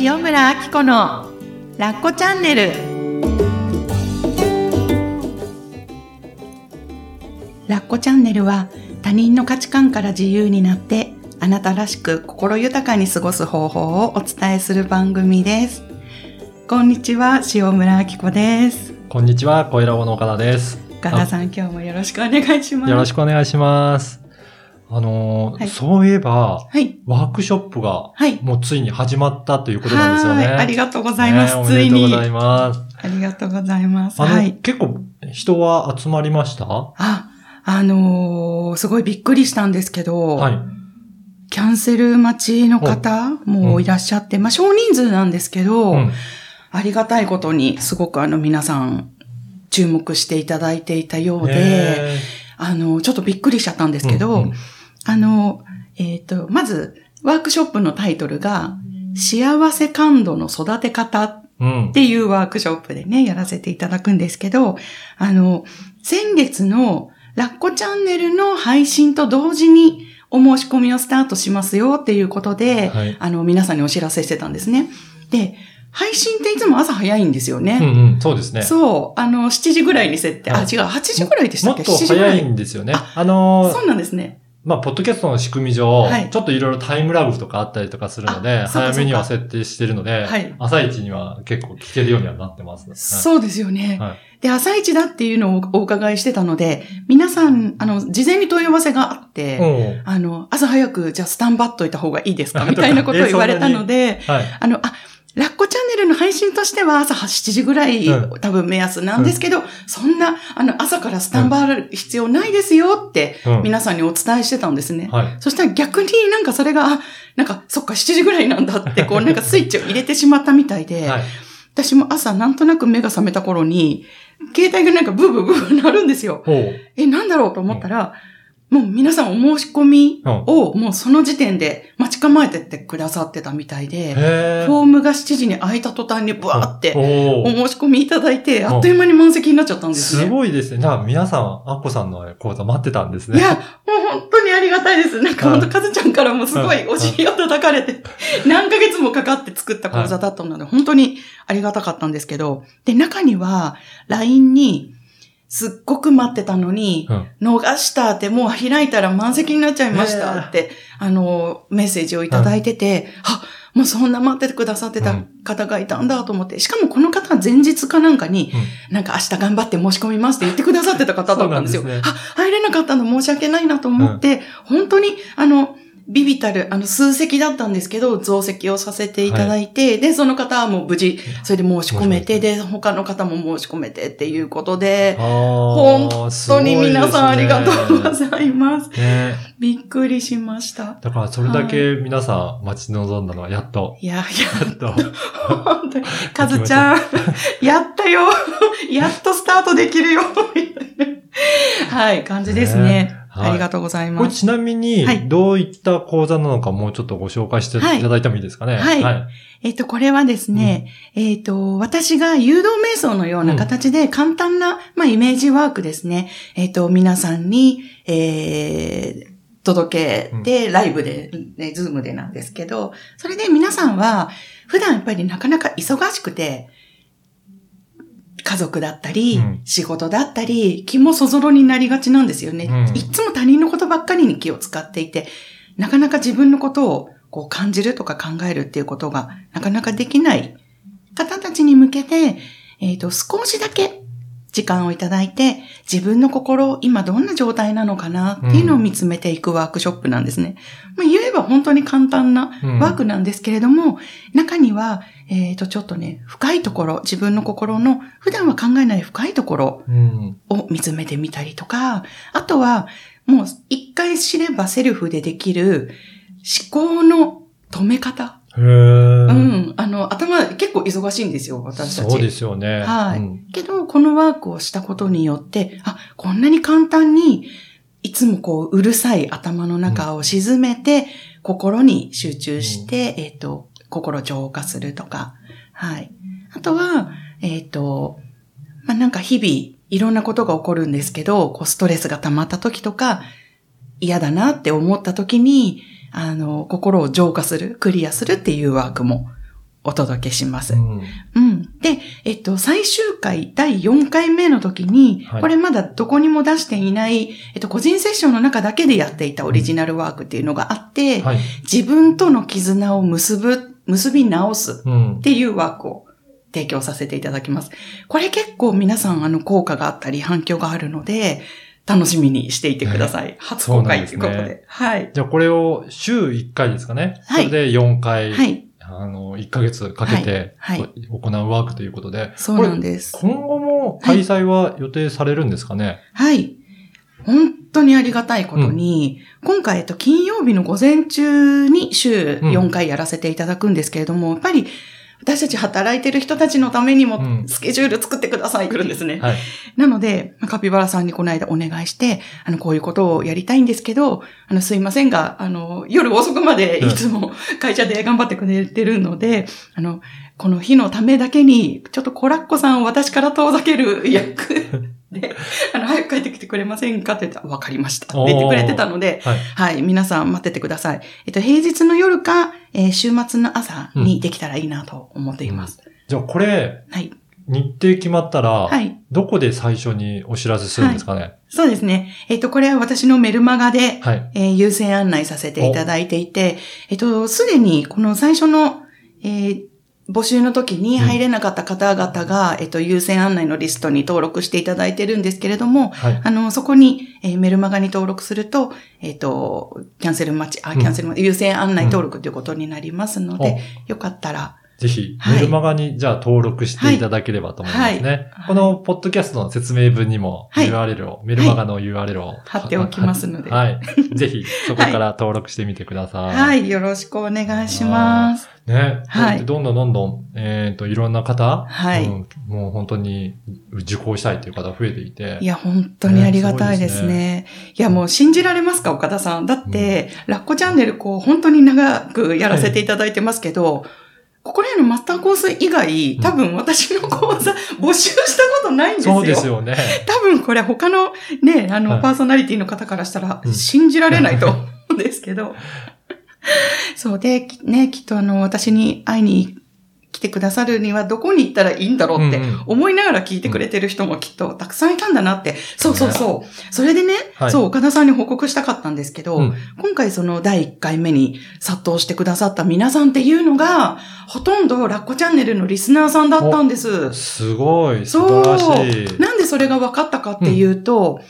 塩村あき子のラッコチャンネルラッコチャンネルは他人の価値観から自由になってあなたらしく心豊かに過ごす方法をお伝えする番組ですこんにちは塩村あき子ですこんにちは、小ラボの岡田です。岡田さん今日もよろしくお願いしますよろしくお願いします。あのーはい。そういえば、はい。ワークショップがはい。もうついに始まったということなんですよね。はい。ありがとうございます、ねついに。おめでとうございます。ありがとうございます。あの、はい。結構人は集まりました？はあ、あのーすごいびっくりしたんですけど、い。キャンセル待ちの方もいらっしゃって、まあ少人数なんですけど、うん。ありがたいことにすごくあの皆さん注目していただいていたようで、へあの、ちょっとびっくりしちゃったんですけど、うんうんあの、えっ、と、まず、ワークショップのタイトルが、幸せ感度の育て方っ。ていうワークショップでね、やらせていただくんですけど、あの、先月のラッコチャンネルの配信と同時にお申し込みをスタートしますよっていうことで、はい。あの、皆さんにお知らせしてたんですね。で、配信っていつも朝早いんですよね。うんうん、そうですね。そう、あの、7時ぐらいに設定、あ、はい違う、8時ぐらいでしたっけ？もっと ?7 時ぐら早い。いんですよね。ああのーそうなんですね。まあ、ポッドキャストの仕組み上、はいちょっといろいろタイムラグとかあったりとかするので、早めには設定してるので、はい朝一には結構聞けるようにはなってます、ね。そうですよね。はいで、朝一だっていうのをお伺いしてたので、皆さん、あの、事前に問い合わせがあって、うんあの、朝早く、じゃあスタンバっといた方がいいですか？みたいなことを言われたので、はい。あの、あ、ラッコチャンネルの配信としては朝7時ぐらい、うん多分目安なんですけど、そんな、あの、朝からスタンバる必要ないですよって、うん皆さんにお伝えしてたんですね。はい。そしたら逆になんかそれが、あなんか、そっか、7時ぐらいなんだって、こう、なんかスイッチを入れてしまったみたいで、はい。私も朝なんとなく目が覚めた頃に、携帯がなんかブーブーブー鳴るんですよ。え、なんだろうと思ったら、もう皆さんお申し込みうん。をもうその時点で待ち構えてってくださってたみたいで、へフォームが7時に開いた途端にブワーってお申し込みいただいて、あっという間に満席になっちゃったんですね。すごいですね。な皆さん、アッコさんの講座待ってたんですね。いや、もう本当にありがたいです。なんかはい本当、かずちゃんからもすごいお尻を叩かれて、何ヶ月もかかって作った講座だったので、本当にありがたかったんですけど、で、中には、LINE に、すっごく待ってたのに、うん。逃したってもう開いたら満席になっちゃいましたって、あの、メッセージをいただいてて、あ、もうそんな待っててくださってた方がいたんだと思って、しかもこの方は前日かなんかに、なんか明日頑張って申し込みますって言ってくださってた方だったんですよ。すね。あ、入れなかったの申し訳ないなと思って、本当に、あの、ビビたる、あの、数席だったんですけど、増席をさせていただいて、で、その方はもう無事、それで申し込めて、で、他の方も申し込めてっていうことで、本本当に皆さんありがとうございます。ね。びっくりしました。だからそれだけ皆さん待ち望んだのはやっと。いや、いや、やっと。本当に、かずちゃん、やったよ やっとスタートできるよみたいなはい、感じですね。ねはいありがとうございこれます。ちなみにはい、どういった講座なのかもうちょっとご紹介していただいてもいいですかね？はいはい。えっと、これはですね、えっと、私が誘導瞑想のような形で簡単な、まあ、イメージワークですね。えっと、皆さんに、えー届けて、ライブで、ね、ズームでなんですけど、それで皆さんは、普段やっぱりなかなか忙しくて、家族だったり、うん仕事だったり、気もそぞろになりがちなんですよね。うんいつも他人のことばっかりに気を使っていて、なかなか自分のことをこう感じるとか考えるっていうことがなかなかできない方たちに向けて、えっ、と、少しだけ時間をいただいて、自分の心、今どんな状態なのかなっていうのを見つめていくワークショップなんですね。まあ、言えば本当に簡単なうんワークなんですけれども、中には、えっ、と、ちょっとね、深いところ、自分の心の普段は考えない深いところうん。を見つめてみたりとか、あとは、もう一回知ればセルフでできる思考の止め方。へーうん。あの、頭結構忙しいんですよ、私たち。そうですよね。はいうんけど、このワークをしたことによって、あ、こんなに簡単に、いつもこう、うるさい頭の中を沈めて、心に集中して、えっ、と、心浄化するとか、はい。あとは、えっ、と、まあ、なんか日々、いろんなことが起こるんですけど、こう、ストレスが溜まった時とか、嫌だなって思った時に、あの、心を浄化する、クリアするっていうワークもお届けします。うん。うん。で、えっと、最終回第4回目の時に、はいこれまだどこにも出していない、えっと、個人セッションの中だけでやっていたオリジナルワークっていうのがあって、はい。自分との絆を結ぶ、結び直すうんっ。ていうワークを提供させていただきます。これ結構皆さんあの効果があったり反響があるので、楽しみにしていてください。初公開ということで。ですはい。じゃあこれを週1回ですかね。はいそれで4回、はい。あの、1ヶ月かけて、はいは行うワークということで。そうなんです。今後も開催は予定されるんですかね、はい。本当にありがたいことに、今回、えっと、金曜日の午前中に週4回やらせていただくんですけれども、やっぱり、私たち働いてる人たちのためにうもんスケジュール作ってください来るんですね。はい。なので、まあカピバラさんにこの間お願いして、あの、こういうことをやりたいんですけど、あの、すいませんが、あの、夜遅くまでいつも 会社で頑張ってくれてるので、あの、この日のためだけに、ちょっとコラッコさんを私から遠ざける役で、あの、早く帰ってきてくれませんかって言ったら、わかりました。って言ってくれてたので、はい。はい、皆さん待っててください。えっと、平日の夜か、えー週末の朝にできたらいいなと思っています。じゃあこれ、はい。日程決まったら、はい。どこで最初にお知らせするんですかね？そうですね。えっと、これは私のメルマガで、はい。えー優先案内させていただいていて、えっと、すでにこの最初の、えー募集の時に入れなかった方々が、えっと、優先案内のリストに登録していただいてるんですけれども、はい。あの、そこに、えーメルマガに登録すると、えっ、と、キャンセル待ち、あ、うん。キャンセル待ち、優先案内登録ということになりますので、およかったら、ぜひ、はいメルマガにじゃあ登録していただければと思いますね。はいこのポッドキャストの説明文にもはい URL を、メルマガの URL を、貼っておきますのではい。ぜひ、そこから登録してみてください。はい、よろしくお願いします。ね。はいはい。どんどんどんどん、えっ、と、いろんな方、はいうんもう本当に受講したいという方が増えていて。いや、本当にありがたいですね。ねいや、もう信じられますか、岡田さん。だって、ラッコチャンネル、こう、本当に長くやらせていただいてますけど、ここら辺のマスターコース以外、多分私の講座募集したことないんですよ。そうですよね。多分これ他のね、あの、はいパーソナリティの方からしたらうん信じられないと思うんですけど。そうで、きね、きっとあの、私に会いに来てくださるにはどこに行ったらいいんだろうってうんうん思いながら聞いてくれてる人もきっとたくさんいたんだなって。そうそうそう。それでね、はいそう、岡田さんに報告したかったんですけど、うん今回その第1回目に殺到してくださった皆さんっていうのが、ほとんどラッコチャンネルのリスナーさんだったんです。すごい、素晴らしい。なんでそれが分かったかっていうと、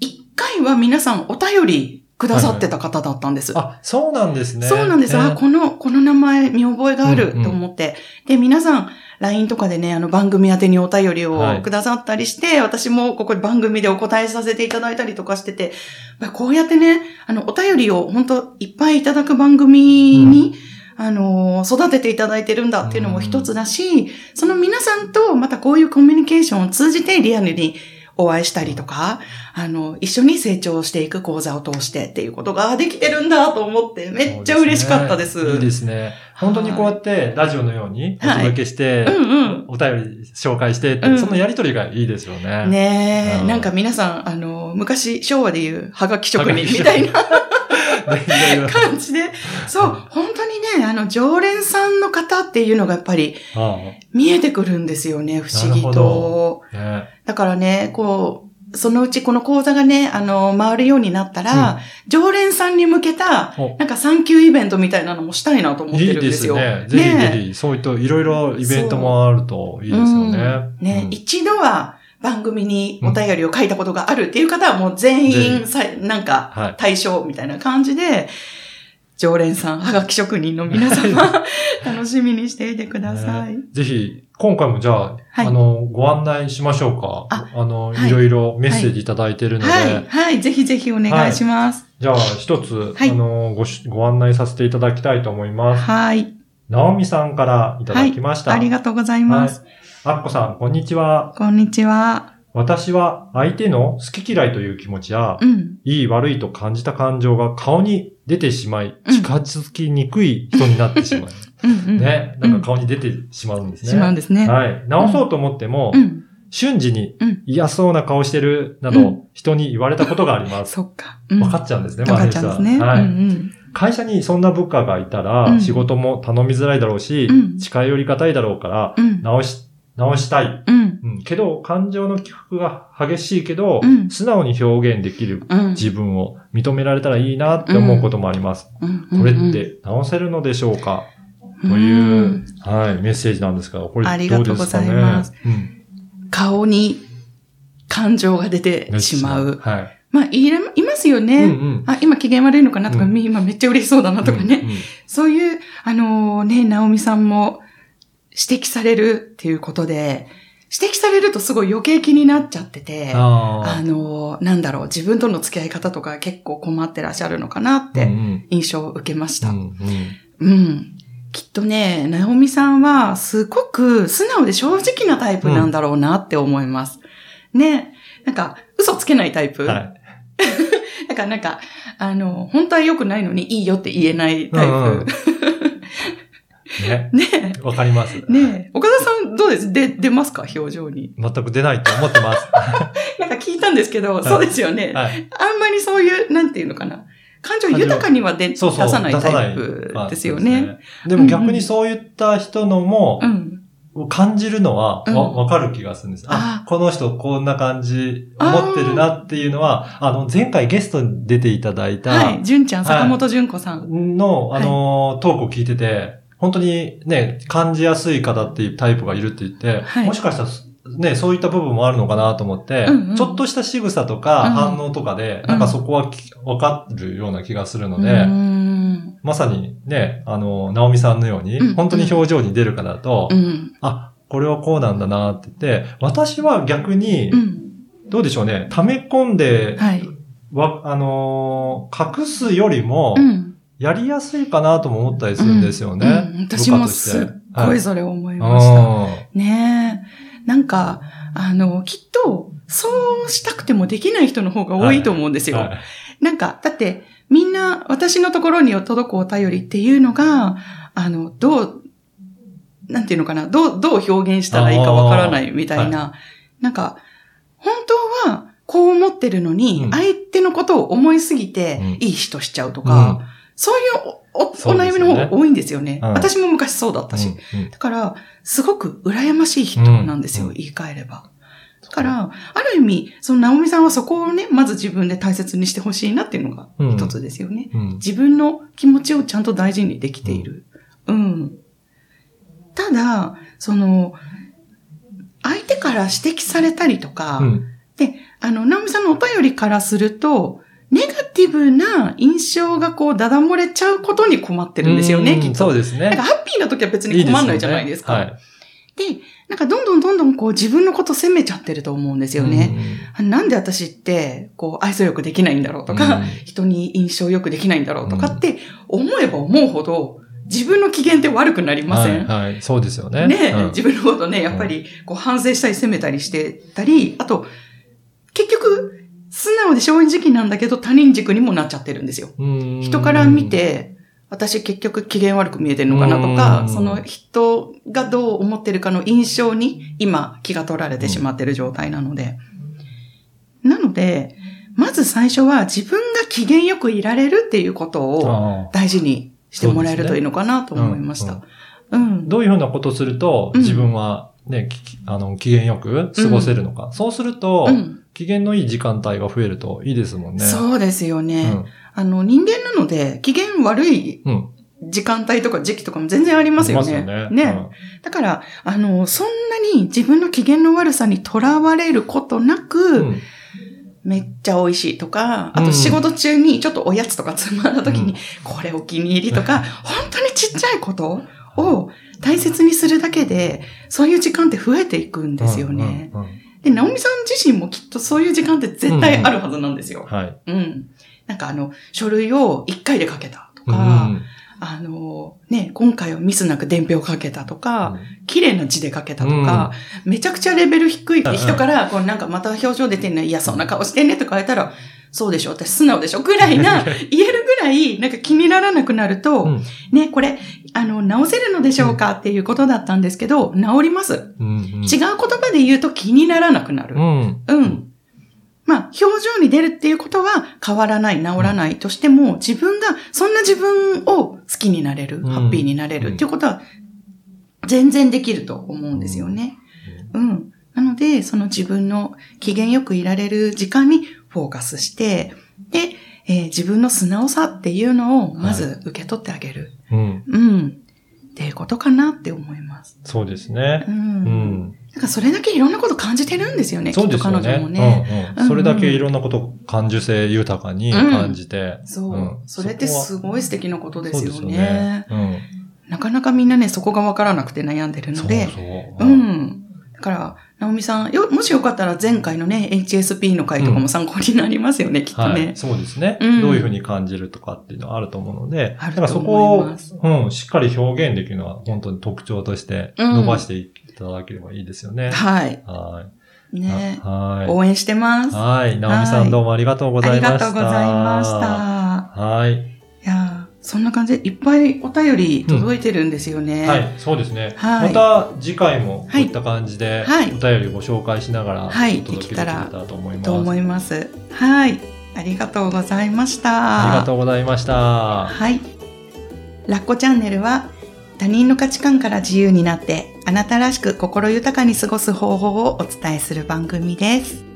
一、回は皆さんお便りくださってた方だったんです。あ、そうなんですね。そうなんです。ねあ、この、この名前見覚えがあるうんうんと思って。で、皆さん、LINE とかでね、あの番組宛てにお便りはいをくださったりして、私もここで番組でお答えさせていただいたりとかしてて、まあこうやってね、あの、お便りを本当いっぱいいただく番組に、あの、育てていただいてるんだっていうのも一つだし、その皆さんとまたこういうコミュニケーションを通じてリアルにお会いしたりとか、あの、一緒に成長していく講座を通してっていうことができてるんだと思って、めっちゃ嬉しかったです。いいですね。本当にこうやってラジオのようにお届けして、うんうん。お便り紹介してそのやりとりがいいですよね。ねえ、うん。なんか皆さん、あの、昔昭和で言う、はがき職人みたいな 感じで、そう、本当にね、あの、常連さんの方っていうのがやっぱりあ見えてくるんですよね、不思議と。だからね、こう、そのうちこの講座がね、あの、回るようになったら、常連さんに向けた、おなんか産休イベントみたいなのもしたいなと思っていいるんですよ。ですね。ぜひぜひ、そういったいろいろイベントもあるといいですよね。うんね、うん一度は番組にお便りを書いたことがあるっていう方はもう全ぜ員さ、なんかはい。対象みたいな感じで、常連さん、はがき職人の皆様、楽しみにしていてください。ねぜひ、今回もじゃあ、はいあの、ご案内しましょうか。あの、はいいろいろメッセージいただいてるので、はい、はい、ぜひぜひお願いします。じゃあ、一つ、はいあのごし、ご案内させていただきたいと思います。はい、なおみさんからいただきました。ありがとうございます。はい。あっこさん、こんにちは。こんにちは。私は相手の好き嫌いという気持ちや、うん。いい悪いと感じた感情が顔に出てしまい、うん近づきにくい人になってしまう。うんうん。ね。なんか顔に出てしまうんですね。しまうんですね。はい。直そうと思っても、うん。瞬時にうん嫌そうな顔してるなどうん、人に言われたことがあります。そっか。うん分かっちゃうんですね、わかっちゃうんですね。ははい。会社にそんな部下がいたら、うん仕事も頼みづらいだろうし、うん近寄りがたいだろうから、うん。直し、直したい。うん。うん。けど、感情の起伏が激しいけど、うん素直に表現できるうん。自分を認められたらいいなって思うこともあります。うんこれっ、て直せるのでしょうか、という、はい、メッセージなんですが、これどうありですかね？がとうございます。うん顔に感情が出てしまう。はい。まあ、いれいますようね。んうん。あ、今機嫌悪いのかなとか、うん今めっちゃ嬉しそうだなとかね。うんうんそういう、あのね、ナオミさんも指摘されるっていうことで、指摘されるとすごい余計気になっちゃってて、ああのなんだろう、自分との付き合い方とか結構困ってらっしゃるのかなっあ。てうん印象を受けました。うんうんうん。きっとね、ナオミさんはすごく素直で正直なタイプなんだろうなって思います。ね。なんか、嘘つけないタイプ。はい。だからなんか、あの、本当は良くないのにいいよって言えないタイプ。うんうんね。ねわかります。え。ねえ。岡田さんどうです？で、出ますか？表情に。全く出ないと思ってます。なんか聞いたんですけど、いそうですよね。はい。あんまりそういう、なんていうのかな？感情豊かには出そうそう。出さないタイプですよね。。まあですでも逆にそういった人のもう、ん。感じるのはうんわ、わかる気がするんです。ああ、この人こんな感じ、思ってるなっていうのは、あの、前回ゲストに出ていただいた、はい。純ちゃん、坂本純子さん。の、あの、トークを聞いてて、本当にね、感じやすい方っていうタイプがいるって言って、はいもしかしたら、ね、そういった部分もあるのかなと思って、うんうんちょっとした仕草とかうん反応とかで、なんかそこはきわかるような気がするので、うーん。まさにね、あの、ナオミさんのように、うん本当に表情に出る方だと、うん。あ、これはこうなんだなって言って、私は逆にう、ん。どうでしょうね、溜め込んで、はい。わ、あのー隠すよりも、うん。やりやすいかなとも思ったりするんですよね。うんうん。私もすっごはい。それを思いました。あねえ。なんか、あの、きっと、そうしたくてもできない人の方が多いと思うんですよ。ーはい。なんか、だって、みんな私のところに届くお便りっていうのが、あの、どう、なんていうのかな、どう、どう表現したらいいかわからないみたいな、なんか、本当はこう思ってるのに、うん。相手のことを思いすぎてうん、いい人しちゃうとか、そういうおお悩みの方が多いんですよね。うん私も昔そうだったし。うんうんだから、すごく羨ましい人なんですよ、うん言い換えれば。だから、ある意味、その、ナオミさんはそこをね、まず自分で大切にしてほしいなっていうのがうん一つですよね。うん自分の気持ちをちゃんと大事にできている。うん。ただ、その、相手から指摘されたりとか、うんで、あの、ナオミさんのお便りからすると、ネガティブな印象がこう、だだ漏れちゃうことに困ってるんですよね、うんきっと。そうですね。なんかハッピーな時は別に困んないじゃないですか。いいでねで、なんかどんどんどんどんこう自分のこと責めちゃってると思うんですよはい。ね。あなんで私って、こう愛想よくできないんだろうとか、うん人に印象よくできないんだろうとかって思えば思うほど、自分の機嫌って悪くなりません、はい、はい。そうですよね。ね、うん自分のことね、やっぱりこう反省したり責めたりしてたり、あと、結局、素直で正直なんだけど他人軸にもなっちゃってるんですよ。うん人から見、て、私結局機嫌悪く見えてるのかなとうか、んその人がどう思ってるかの印象に今気が取られてしまってる状態なので。なので、まず最初は自分が機嫌よくいられるっていうことを大事にしてもらえるといいのかなと思いました。うん。どういうふうなことをすると、うん自分はね、きあの、機嫌よく過ごせるのか。そうすると、うん機嫌のいい時間帯が増えるといいですもんね。そうですようね。ん。あの、人間なので、機嫌悪いうん。時間帯とか時期とかも全然ありますよね。ありますよね。だから、あの、そんなに自分の機嫌の悪さにとらわれることなく、うんうんめっちゃ美味しいとか、あうんと仕事中にちょっとおやつとかつまんだ時に、うんこれお気に入りとか、本当にちっちゃいことを大切にするだけで、そういう時間って増えていくんですよね。うんうんうんで、ナオミさん自身もきっとそういう時間って絶対あるはずなんですよ。はい。うん。なんかあの、書類を1回で書けたとうん。か、あの、ね、今回はミスなく伝票書けたとか、綺麗な字で書けたとか、めちゃくちゃレベル低い人から、こうなんかまた表情出てんね、いや、そんな顔してんねとか言ったら、そうでしょ、私素直でしょ、ぐらいな、言えるぐらい、なんか気にならなくなると、うんね、これ、あの、直せるのでしょうか？っていうことだったんですけど、直ります。うんうん違う言葉で言うと気にならなくなる。うん。うん。まあ、表情に出るっていうことは変わらない、治らないとしても、自分が、そんな自分を好きになれる、うんハッピーになれるっていうことは、全然できると思うんですよね。うん。なので、その自分の機嫌よくいられる時間にフォーカスして、で、えー自分の素直さっていうのをまず受け取ってあげる。うん。うん。っていうことかなって思います。そうですねう。。うんん。だからそれだけいろんなこと感じてるんですよね、きっとそうですよね。彼女もね。うんうん。それだけいろんなこと感受性豊かに感じて。そう、うんそれってすごい素敵なことですよそうね。うん。なかなかみんなね、そこがわからなくて悩んでるので。そうそうう。ん。だから、直美さん、よ、もしよかったら前回のね、HSP の回とかも参考になりますよね、きっとね。はい。そうですね、うんどういうふうに感じるとかっていうのはあると思うので、あるとだからそこをうん、しっかり表現できるのは本当に特徴としてうん伸ばしていただければいいですよね。はい。はい。ね。はい。応援してます。はい。直美さんどうもありがとうござありいました。がとうございました。はい。そんな感じでいっぱいお便り届いてるんですよね。はい、そうですね。はいまた次回もこうはいいった感じで、はいお便りご紹介しながら、はいお届けできればと思います。と思います。はい。ありがとうございました。ありがとうございました。はい。ラッコチャンネルは他人の価値観から自由になってあなたらしく心豊かに過ごす方法をお伝えする番組です。